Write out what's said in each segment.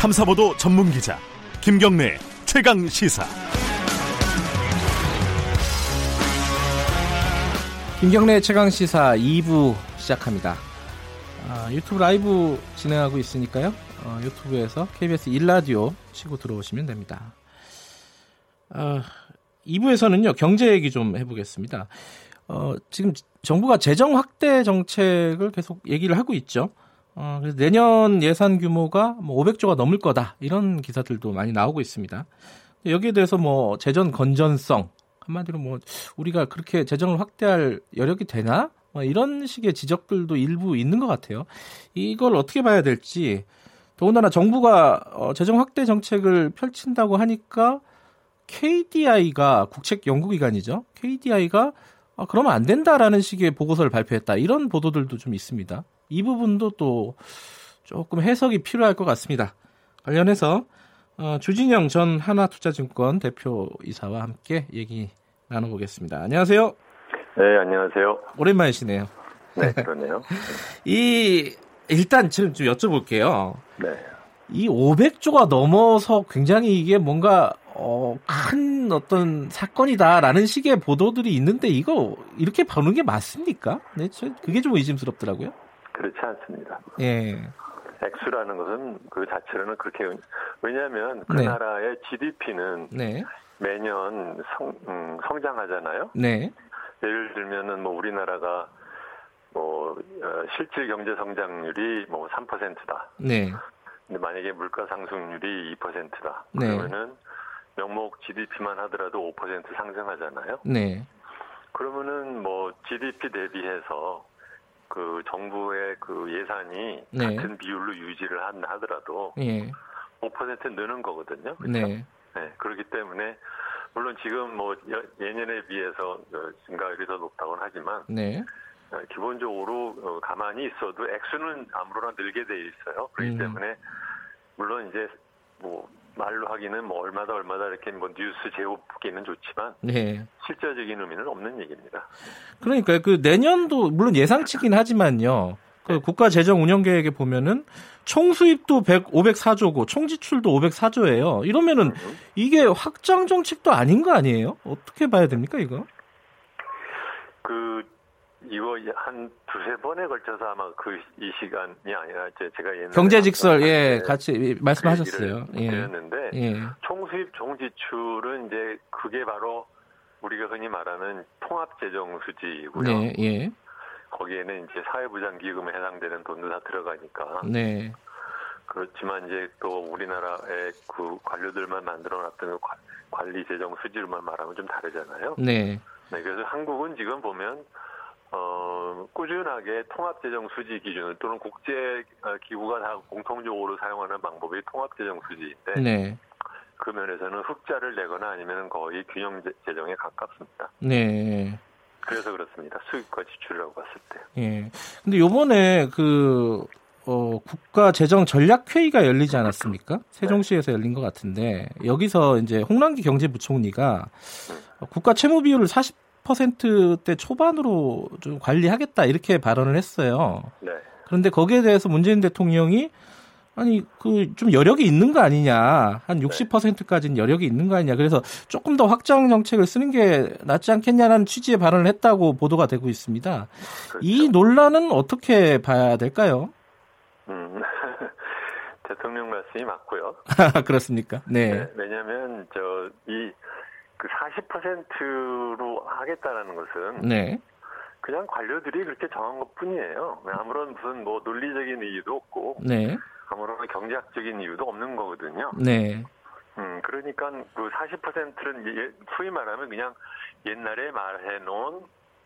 탐사보도 전문 기자 김경래 최강 시사. 김경래 최강 시사 2부 시작합니다. 아, 유튜브 라이브 진행하고 있으니까요. 어, 유튜브에서 KBS 1라디오 치고 들어오시면 됩니다. 아, 2부에서는요 경제 얘기 좀 해보겠습니다. 어, 지금 정부가 재정 확대 정책을 계속 얘기를 하고 있죠. 어, 그래서 내년 예산 규모가 뭐 500조가 넘을 거다 이런 기사들도 많이 나오고 있습니다. 여기에 대해서 뭐 재정 건전성 한마디로 뭐 우리가 그렇게 재정을 확대할 여력이 되나 뭐 이런 식의 지적들도 일부 있는 것 같아요. 이걸 어떻게 봐야 될지 더군다나 정부가 어, 재정 확대 정책을 펼친다고 하니까 KDI가 국책 연구기관이죠. KDI가 아, 그러면 안 된다라는 식의 보고서를 발표했다. 이런 보도들도 좀 있습니다. 이 부분도 또 조금 해석이 필요할 것 같습니다. 관련해서 어, 주진영 전 하나투자증권 대표이사와 함께 얘기 나눠보겠습니다. 안녕하세요. 네, 안녕하세요. 오랜만이시네요. 네, 그러네요. 이 일단 지금 좀 여쭤볼게요. 네. 이 500조가 넘어서 굉장히 이게 뭔가 어, 큰 어떤 사건이다라는 식의 보도들이 있는데 이거 이렇게 보는 게 맞습니까? 네, 저 그게 좀 의심스럽더라고요. 그렇지 않습니다. 예. 액수라는 것은 그 자체로는 그렇게 왜냐하면 그 네. 나라의 GDP는 네. 매년 성, 음, 성장하잖아요. 네. 예를 들면은 뭐 우리나라가 뭐 어, 실질 경제 성장률이 뭐 3%다. 네. 근데 만약에 물가 상승률이 2%다. 네. 그러면은 명목 GDP만 하더라도 5% 상승하잖아요. 네. 그러면은 뭐 GDP 대비해서 그 정부의 그 예산이 네. 같은 비율로 유지를 한 하더라도 예. 5% 느는 거거든요. 그렇죠? 네. 네, 그렇기 때문에 물론 지금 뭐 여- 예년에 비해서 어, 증가율이 더 높다고는 하지만 네. 어, 기본적으로 어, 가만히 있어도 액수는 아무로나 늘게 돼 있어요. 그렇기 음. 때문에 물론 이제 뭐 말로 하기는 뭐 얼마다 얼마다 이렇게 뭐 뉴스 제목기는 좋지만 네. 실제적인 의미는 없는 얘기입니다. 그러니까 그 내년도 물론 예상치긴 하지만요. 그 국가 재정 운영 계획에 보면은 총 수입도 100, 504조고 총 지출도 504조예요. 이러면은 이게 확장 정책도 아닌 거 아니에요? 어떻게 봐야 됩니까, 이거? 그 이거 한 두세 번에 걸쳐서 아마 그 이 시간이 아니라 이제 제가 옛날에 경제직설 예, 네, 같이 말씀하셨어요. 그 얘기를 예. 드렸는데 예. 총수입 총지출은 이제 그게 바로 우리가 흔히 말하는 통합재정수지이고요. 네, 예. 거기에는 이제 사회부장기금에 해당되는 돈도 다 들어가니까 네. 그렇지만 이제 또 우리나라의 그 관료들만 만들어놨던 그 관- 관리 재정 수지로만 말하면 좀 다르잖아요. 네. 네, 그래서 한국은 지금 보면 어, 꾸준하게 통합재정 수지 기준을 또는 국제 어, 기구가 다 공통적으로 사용하는 방법이 통합재정 수지인데 네. 그 면에서는 흑자를 내거나 아니면 거의 균형 재- 재정에 가깝습니다. 네. 그래서 그렇습니다. 수입과 지출이라고 봤을 때. 예. 근데 요번에 그, 어, 국가 재정 전략 회의가 열리지 않았습니까? 세종시에서 열린 것 같은데, 여기서 이제 홍남기 경제부총리가 어, 국가 채무 비율을 40% 대 초반으로 좀 관리하겠다 이렇게 발언을 했어요. 네. 그런데 거기에 대해서 문재인 대통령이 아니 그 좀 여력이 있는 거 아니냐 한 60%까지는 여력이 있는 거 아니냐 그래서 조금 더 확장 정책을 쓰는 게 낫지 않겠냐는 취지의 발언을 했다고 보도가 되고 있습니다. 그렇죠. 이 논란은 어떻게 봐야 될까요? 음, 대통령 말씀이 맞고요. 그렇습니까? 네. 네, 왜냐하면 저 이 그 40%로 하겠다라는 것은 네. 그냥 관료들이 그렇게 정한 것 뿐이에요. 아무런 무슨 뭐 논리적인 이유도 없고 네. 아무런 경제학적인 이유도 없는 거거든요. 네. 음, 그러니까 그 40%는 예, 소위 말하면 그냥 옛날에 말해놓은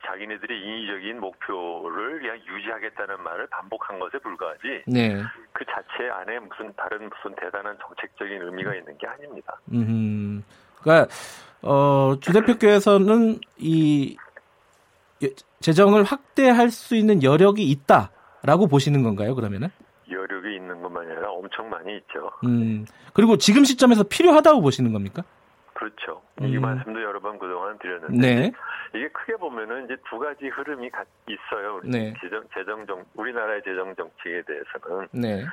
자기네들의 인위적인 목표를 그냥 유지하겠다는 말을 반복한 것에 불과하지 네. 그 자체 안에 무슨 다른 무슨 대단한 정책적인 의미가 있는 게 아닙니다. 음. 그러니까 어, 주 대표께서는 이 예, 재정을 확대할 수 있는 여력이 있다라고 보시는 건가요? 그러면은? 여력이 있는 것만이 아니라 엄청 많이 있죠. 음. 그리고 지금 시점에서 필요하다고 보시는 겁니까? 그렇죠. 이 음. 말씀도 여러 번 그동안 드렸는데 네. 이게 크게 보면은 이제 두 가지 흐름이 가- 있어요. 우리 네. 재정, 재정 정 우리나라의 재정 정책에 대해서는 네.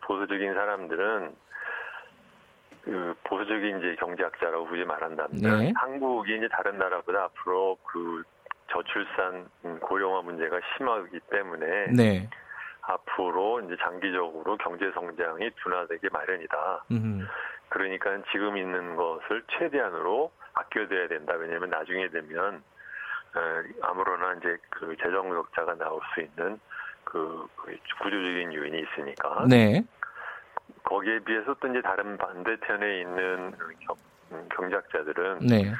보수적인 사람들은 그 보수적인 이제 경제학자라고 굳이 말한다면 네. 한국이 이제 다른 나라보다 앞으로 그 저출산 음, 고령화 문제가 심하기 때문에 네. 앞으로 이제 장기적으로 경제 성장이 둔화되기 마련이다. 음. 그러니까 지금 있는 것을 최대한으로 아껴둬야 된다. 왜냐하면 나중에 되면 어, 아무로나 이제 그 재정 적자가 나올 수 있는 그, 그 구조적인 요인이 있으니까 네. 거기에 비해서 또 이제 다른 반대편에 있는 경, 음, 네.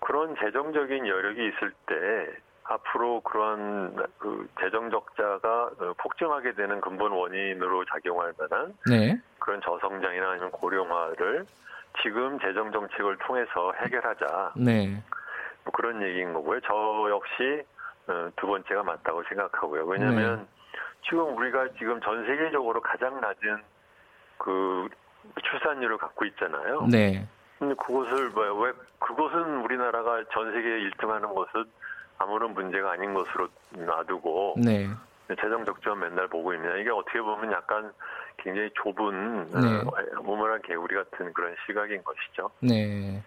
그런 재정적인 여력이 있을 때 앞으로 그런 그 재정 적자가 어, 폭증하게 되는 근본 원인으로 작용할 만한 네. 그런 저성장이나 아니면 고령화를 지금 재정 정책을 통해서 해결하자 네. 뭐 그런 얘기인 거고요. 저 역시 어, 두 번째가 맞다고 생각하고요. 왜냐하면 지금 우리가 지금 전 세계적으로 가장 낮은 그 출산율을 갖고 있잖아요. 네. 근데 그것을 뭐, 왜 그것은 우리나라가 전 세계에 1등하는 것은 아무런 문제가 아닌 것으로 놔두고 네. 재정 적자만 맨날 보고 있냐 이게 어떻게 보면 약간 굉장히 좁은 네. 어, 오물한 개구리 같은 그런 시각인 것이죠. 네.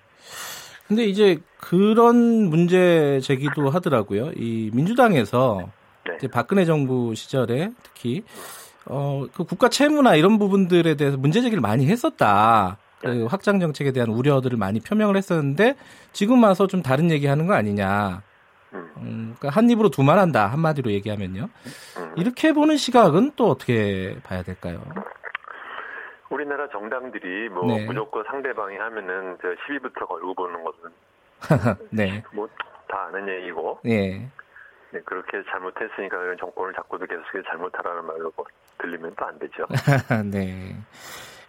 근데 이제 그런 문제 제기도 하더라고요. 이 민주당에서 네. 이제 박근혜 정부 시절에 특히 어, 그 국가 채무나 이런 부분들에 대해서 문제 제기를 많이 했었다. 그 확장 정책에 대한 우려들을 많이 표명을 했었는데 지금 와서 좀 다른 얘기하는 거 아니냐. 음. 음, 그러니까 한 입으로 두 말한다 한마디로 얘기하면요. 음. 이렇게 보는 시각은 또 어떻게 봐야 될까요? 우리나라 정당들이 뭐 네. 무조건 상대방이 하면은 저 시비부터 걸고 보는 것은 네, 뭐 다 아는 얘기고 예, 네, 그렇게 잘못했으니까 그런 정권을 잡고도 계속해서 잘못하라는 말로 뭐 들리면 또 안 되죠. 네.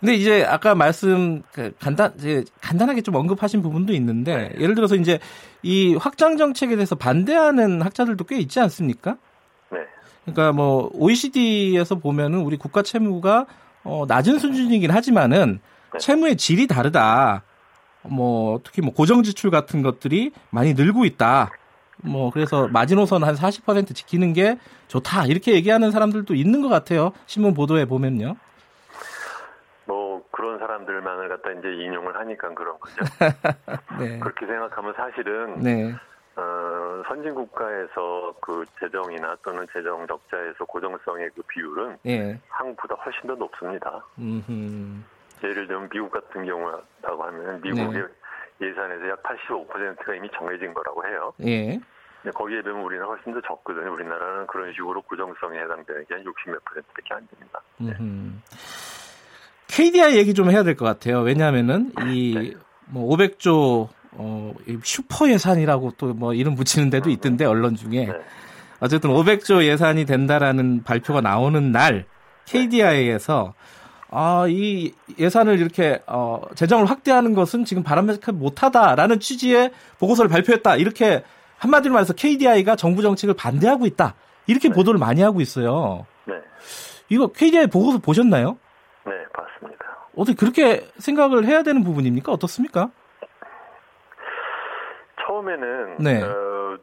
근데 이제 아까 말씀 그 간단 이제 간단하게 좀 언급하신 부분도 있는데 네. 예를 들어서 이제 이 확장 정책에 대해서 반대하는 학자들도 꽤 있지 않습니까? 네, 그러니까 뭐 OECD에서 보면은 우리 국가 채무가 어, 낮은 수준이긴 하지만은 네. 채무의 질이 다르다. 뭐 특히 뭐 고정 지출 같은 것들이 많이 늘고 있다. 뭐 그래서 마지노선 한 40% 지키는 게 좋다 이렇게 얘기하는 사람들도 있는 것 같아요. 신문 보도에 보면요. 뭐 그런 사람들만을 갖다 이제 인용을 하니까 그런 거죠. 네. 그렇게 생각하면 사실은 네. 어, 선진 국가에서 그 재정이나 또는 재정 적자에서 고정성의 그 비율은 예. 한국보다 훨씬 더 높습니다. 음. 예를 들면 미국 같은 경우라고 하면 미국의 네. 예산에서 약 85%가 이미 정해진 거라고 해요. 예. 거기에 비하면 우리는 훨씬 더 적거든요. 우리나라는 그런 식으로 고정성에 해당되는 게 한 60몇 프로밖에 안 됩니다. 음. KDI 얘기 좀 해야 될 것 같아요. 왜냐하면은 이 뭐 500조 어, 이 슈퍼 예산이라고 또 뭐 이름 붙이는 데도 있던데 언론 중에 네. 어쨌든 500조 예산이 된다라는 발표가 나오는 날 KDI에서 아, 이 예산을 이렇게 어, 재정을 확대하는 것은 지금 바람직하지 못하다라는 취지의 보고서를 발표했다. 이렇게 한마디로 말해서 KDI가 정부 정책을 반대하고 있다. 이렇게 보도를 많이 하고 있어요. 네. 이거 KDI 보고서 보셨나요? 네, 봤습니다. 어떻게 그렇게 생각을 해야 되는 부분입니까? 어떻습니까? 처음에는 네. 어,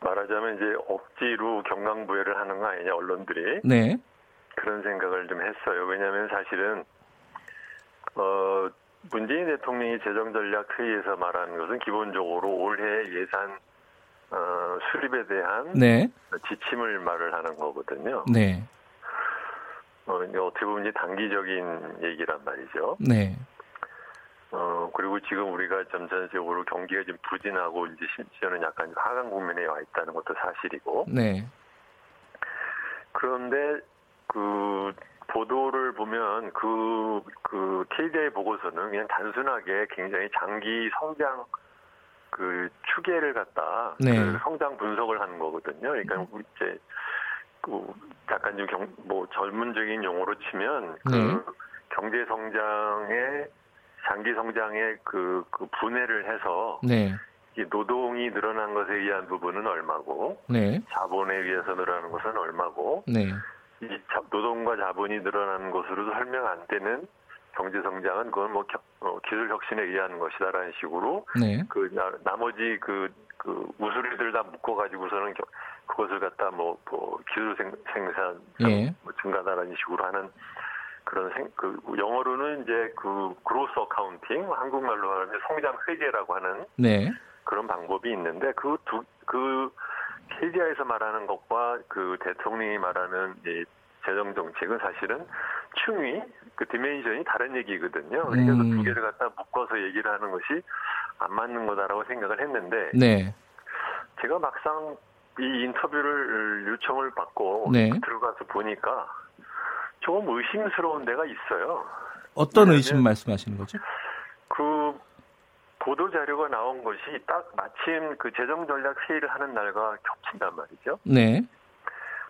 말하자면 이제 억지로 경강부회를 하는 거 아니냐 언론들이 네. 그런 생각을 좀 했어요. 왜냐하면 사실은 어, 문재인 대통령이 재정전략 회의에서 말하는 것은 기본적으로 올해 예산 어, 수립에 대한 네. 지침을 말을 하는 거거든요. 네. 어, 어떻게 보면 이제 단기적인 얘기란 말이죠. 네. 어, 그리고 지금 우리가 점차적으로 경기가 좀 부진하고 이제 심지어는 약간 하강 국면에 와 있다는 것도 사실이고. 네. 그런데 그 보도를 보면 그, 그 KDI 보고서는 그냥 단순하게 굉장히 장기 성장 그 추계를 갖다 네. 그 성장 분석을 하는 거거든요. 그러니까 우리 이제 그 약간 좀 경, 뭐 전문적인 용어로 치면 그 네. 경제 성장의 장기 성장의 그, 그 분해를 해서 네. 이 노동이 늘어난 것에 의한 부분은 얼마고 네. 자본에 의해서 늘어나는 것은 얼마고 네. 이 자- 노동과 자본이 늘어나는 것으로도 설명 안 되는 경제 성장은 그건 뭐 겨- 어, 기술 혁신에 의한 것이다라는 식으로 네. 그 나, 머지 그 그 우수리들 다 묶어 가지고서는 그것을 갖다 뭐, 뭐 기술 생, 생산 예. 뭐 증가다라는 식으로 하는 그런 생, 그 영어로는 이제 그 growth accounting, 한국말로 하면 성장 회계라고 하는 네. 그런 방법이 있는데 그 두그 KDI에서 말하는 것과 그 대통령이 말하는 이 재정 정책은 사실은 층위 그 디멘션이 다른 얘기거든요. 그러니까 음. 그두 개를 갖다 묶어서 얘기를 하는 것이 안 맞는 거다라고 생각을 했는데 네. 제가 막상 이 인터뷰를 요청을 받고 네. 들어가서 보니까 조금 의심스러운 데가 있어요. 어떤 의심 말씀하시는 거죠? 그 보도 자료가 나온 것이 딱 마침 그 재정 전략 회의를 하는 날과 겹친단 말이죠. 네.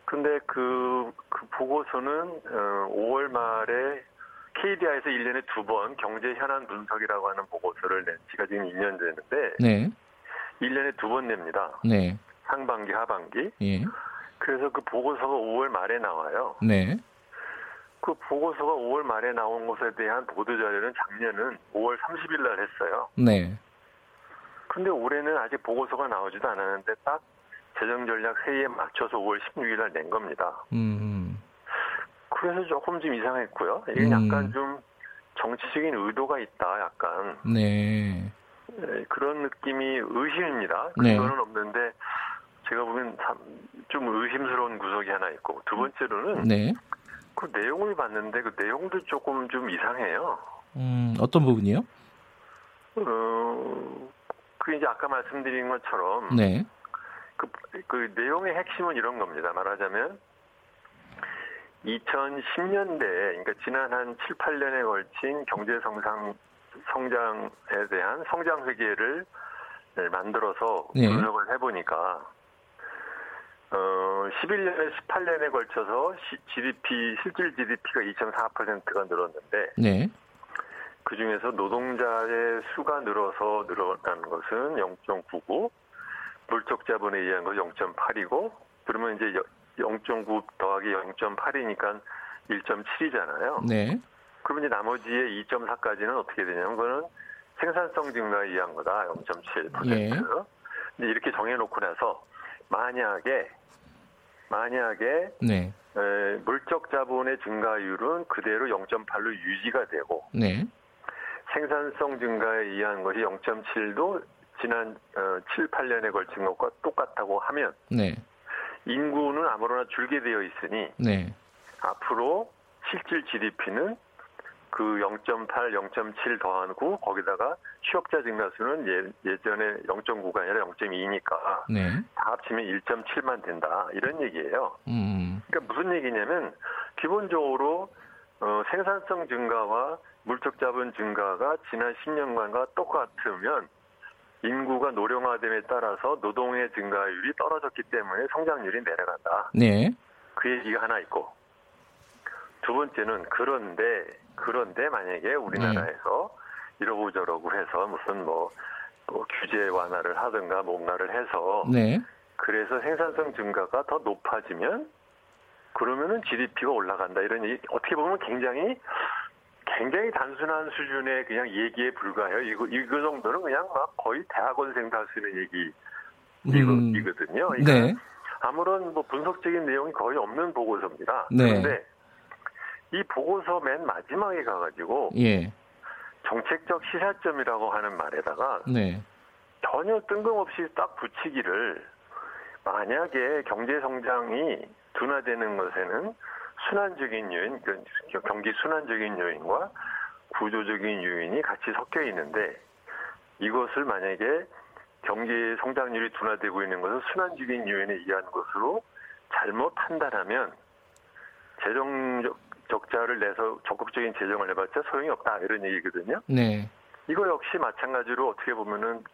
근데 그, 그 보고서는 어, 5월 말에 KDI에서 1년에 두 번 경제 현안 분석이라고 하는 보고서를 낸 지가 지금 2년 되는데 네. 1년에 두 번 냅니다. 네. 상반기, 하반기. 예. 그래서 그 보고서가 5월 말에 나와요. 네. 그 보고서가 5월 말에 나온 것에 대한 보도 자료는 작년은 5월 30일 날 했어요. 네. 근데 올해는 아직 보고서가 나오지도 않았는데 딱 재정 전략 회의에 맞춰서 5월 16일 날 낸 겁니다. 음. 그래서 조금 좀 이상했고요. 이게 음. 약간 좀 정치적인 의도가 있다, 약간 네. 예, 그런 느낌이 의심입니다. 네. 근거는 없는데 제가 보면 참좀 의심스러운 구석이 하나 있고 두 번째로는 네. 그 내용을 봤는데 그 내용도 조금 좀 이상해요. 음, 어떤 부분이요? 어, 그 이제 아까 말씀드린 것처럼 네. 그, 그 내용의 핵심은 이런 겁니다. 말하자면 2010년대, 그러니까 지난 한 7, 8년에 걸친 경제 성장 성장에 대한 성장 회계를 만들어서 네. 분석을 해보니까 어 11년에 18년에 걸쳐서 시- GDP 실질 GDP가 2.4%가 늘었는데 네. 그 중에서 노동자의 수가 늘어서 늘어난 것은 0.99, 물적 자본에 의한 건 0.8이고, 그러면 이제 0.9 더하기 0.8이니까 1.7이잖아요. 네. 그러면 이제 나머지의 2.4까지는 어떻게 되냐면, 그거는 생산성 증가에 의한 거다, 0.7%. 예. 근데 이렇게 정해놓고 나서, 만약에, 만약에, 네. 에, 물적 자본의 증가율은 그대로 0.8로 유지가 되고, 네. 생산성 증가에 의한 것이 0.7도 지난 어, 7, 8년에 걸친 것과 똑같다고 하면 네. 인구는 아무로나 줄게 되어 있으니 네. 앞으로 실질 GDP는 그 0.8, 0.7 더한 9 거기다가 취업자 증가수는 예, 예전에 0.9가 아니라 0.2니까 네. 다 합치면 1.7만 된다 이런 얘기예요. 음. 그러니까 무슨 얘기냐면 기본적으로 어, 생산성 증가와 물적 자본 증가가 지난 10년간과 똑같으면 인구가 노령화됨에 따라서 노동의 증가율이 떨어졌기 때문에 성장률이 내려간다. 네. 그 얘기가 하나 있고 두 번째는 그런데 그런데 만약에 우리나라에서 이러고 저러고 해서 무슨 뭐, 뭐 규제 완화를 하든가 뭔가를 해서 네. 그래서 생산성 증가가 더 높아지면 그러면은 GDP가 올라간다 이런 얘기 어떻게 보면 굉장히 굉장히 단순한 수준의 그냥 얘기에 불과해요. 이거 이거 정도는 그냥 막 거의 대학원생도 할 수 있는 얘기 음. 이거든요. 그러니까 네. 아무런 뭐 분석적인 내용이 거의 없는 보고서입니다. 네. 그런데 이 보고서 맨 마지막에 가가지고 예. 정책적 시사점이라고 하는 말에다가 네. 전혀 뜬금없이 딱 붙이기를 만약에 경제 성장이 둔화되는 것에는 순환적인 요인, 그 경기 순환적인 요인과 구조적인 요인이 같이 섞여 있는데 이것을 만약에 경기 성장률이 둔화되고 있는 것은 순환적인 요인에 의한 것으로 잘못 판단하면 재정 적- 적자를 내서 적극적인 재정을 해봤자 소용이 없다 이런 얘기거든요. 네. 이거 역시 마찬가지로 어떻게 보면은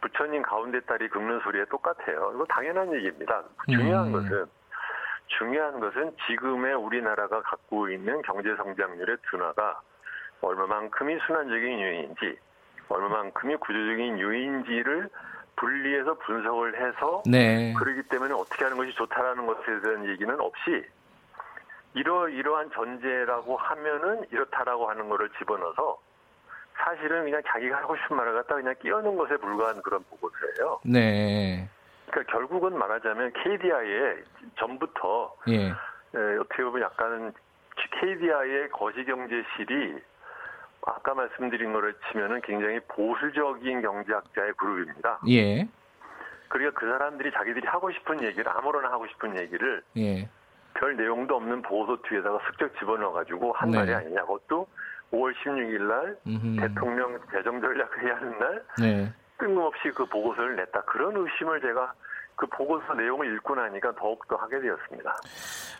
부처님 가운데 딸이 긁는 소리에 똑같아요. 이거 당연한 얘기입니다. 중요한 음. 것은 중요한 것은 지금의 우리나라가 갖고 있는 경제 성장률의 둔화가 얼마만큼이 순환적인 요인인지 얼마만큼이 구조적인 요인지를 분리해서 분석을 해서 네. 그러기 때문에 어떻게 하는 것이 좋다라는 것에 대한 얘기는 없이 이러 이러한 전제라고 하면은 이렇다라고 하는 거를 집어넣어서 사실은 그냥 자기가 하고 싶은 말을 갖다 그냥 끼얹는 것에 불과한 그런 보고서예요. 네. 그러니까 결국은 말하자면 KDI에 전부터 예. 에, 어떻게 보면 약간은 기- KDI의 거시경제실이 아까 말씀드린 거를 치면은 굉장히 보수적인 경제학자의 그룹입니다. 예. 그러니까 그 사람들이 자기들이 하고 싶은 얘기를 아무거나 하고 싶은 얘기를 예. 별 내용도 없는 보고서 뒤에다가 슬쩍 집어넣어가지고 한 네. 말이 아니냐. 그것도 5월 16일 날 음흠. 대통령 재정전략회의 하는 날 네. 뜬금없이 그 보고서를 냈다. 그런 의심을 제가 그 보고서 내용을 읽고 나니까 더욱더 하게 되었습니다.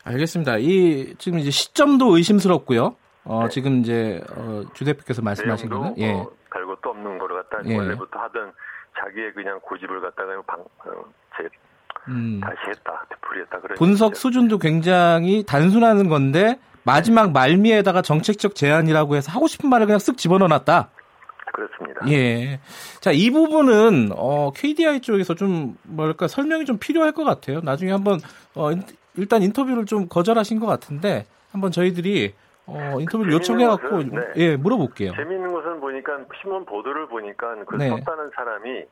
알겠습니다. 이 지금 이제 시점도 의심스럽고요. 어, 네. 지금 이제 어, 주 대표께서 말씀하신 거는 예. 뭐 별 것도 없는 거를 갖다 예. 원래부터 하던 자기의 그냥 고집을 갖다가 방, 어, 제, 음. 다시 했다. 되풀이했다. 그런 분석 얘기죠. 수준도 굉장히 단순한 건데 마지막 말미에다가 정책적 제안이라고 해서 하고 싶은 말을 그냥 쓱 집어넣어놨다. 그렇습니다. 예. 자, 이 부분은 어, KDI 쪽에서 좀 뭐랄까 설명이 좀 필요할 것 같아요. 나중에 한번 어, 인- 일단 인터뷰를 좀 거절하신 것 같은데 한번 저희들이 어, 인터뷰를 재밌는 요청해 갖고 것은, 네. 예 물어볼게요. 재미있는 것은 보니까 신문 보도를 보니까 그 네. 썼다는 사람이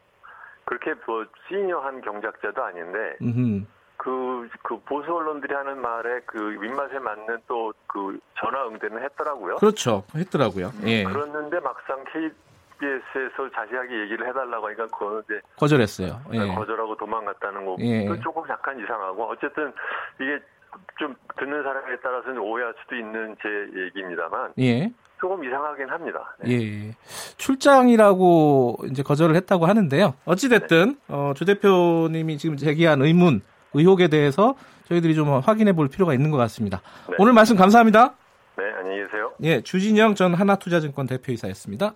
그렇게 뭐 시니어한 경제학자도 아닌데 음, 그, 그 보수 언론들이 하는 말에 그 윗맛에 맞는 또 그 전화 응대는 했더라고요. 그렇죠. 했더라고요. 예. 그랬는데 막상 KBS에서 자세하게 얘기를 해달라고 하니까 그거는 이제 거절했어요. 예. 거절하고 도망갔다는 거 예. 그 조금 약간 이상하고 어쨌든 이게 좀 듣는 사람에 따라서는 오해할 수도 있는 제 얘기입니다만 예. 조금 이상하긴 합니다. 네. 예. 출장이라고 이제 거절을 했다고 하는데요. 어찌됐든, 어, 주 대표님이 지금 제기한 의문, 의혹에 대해서 저희들이 좀 확인해 볼 필요가 있는 것 같습니다. 네. 오늘 말씀 감사합니다. 네, 안녕히 계세요. 예, 주진영 전 하나투자증권 대표이사였습니다.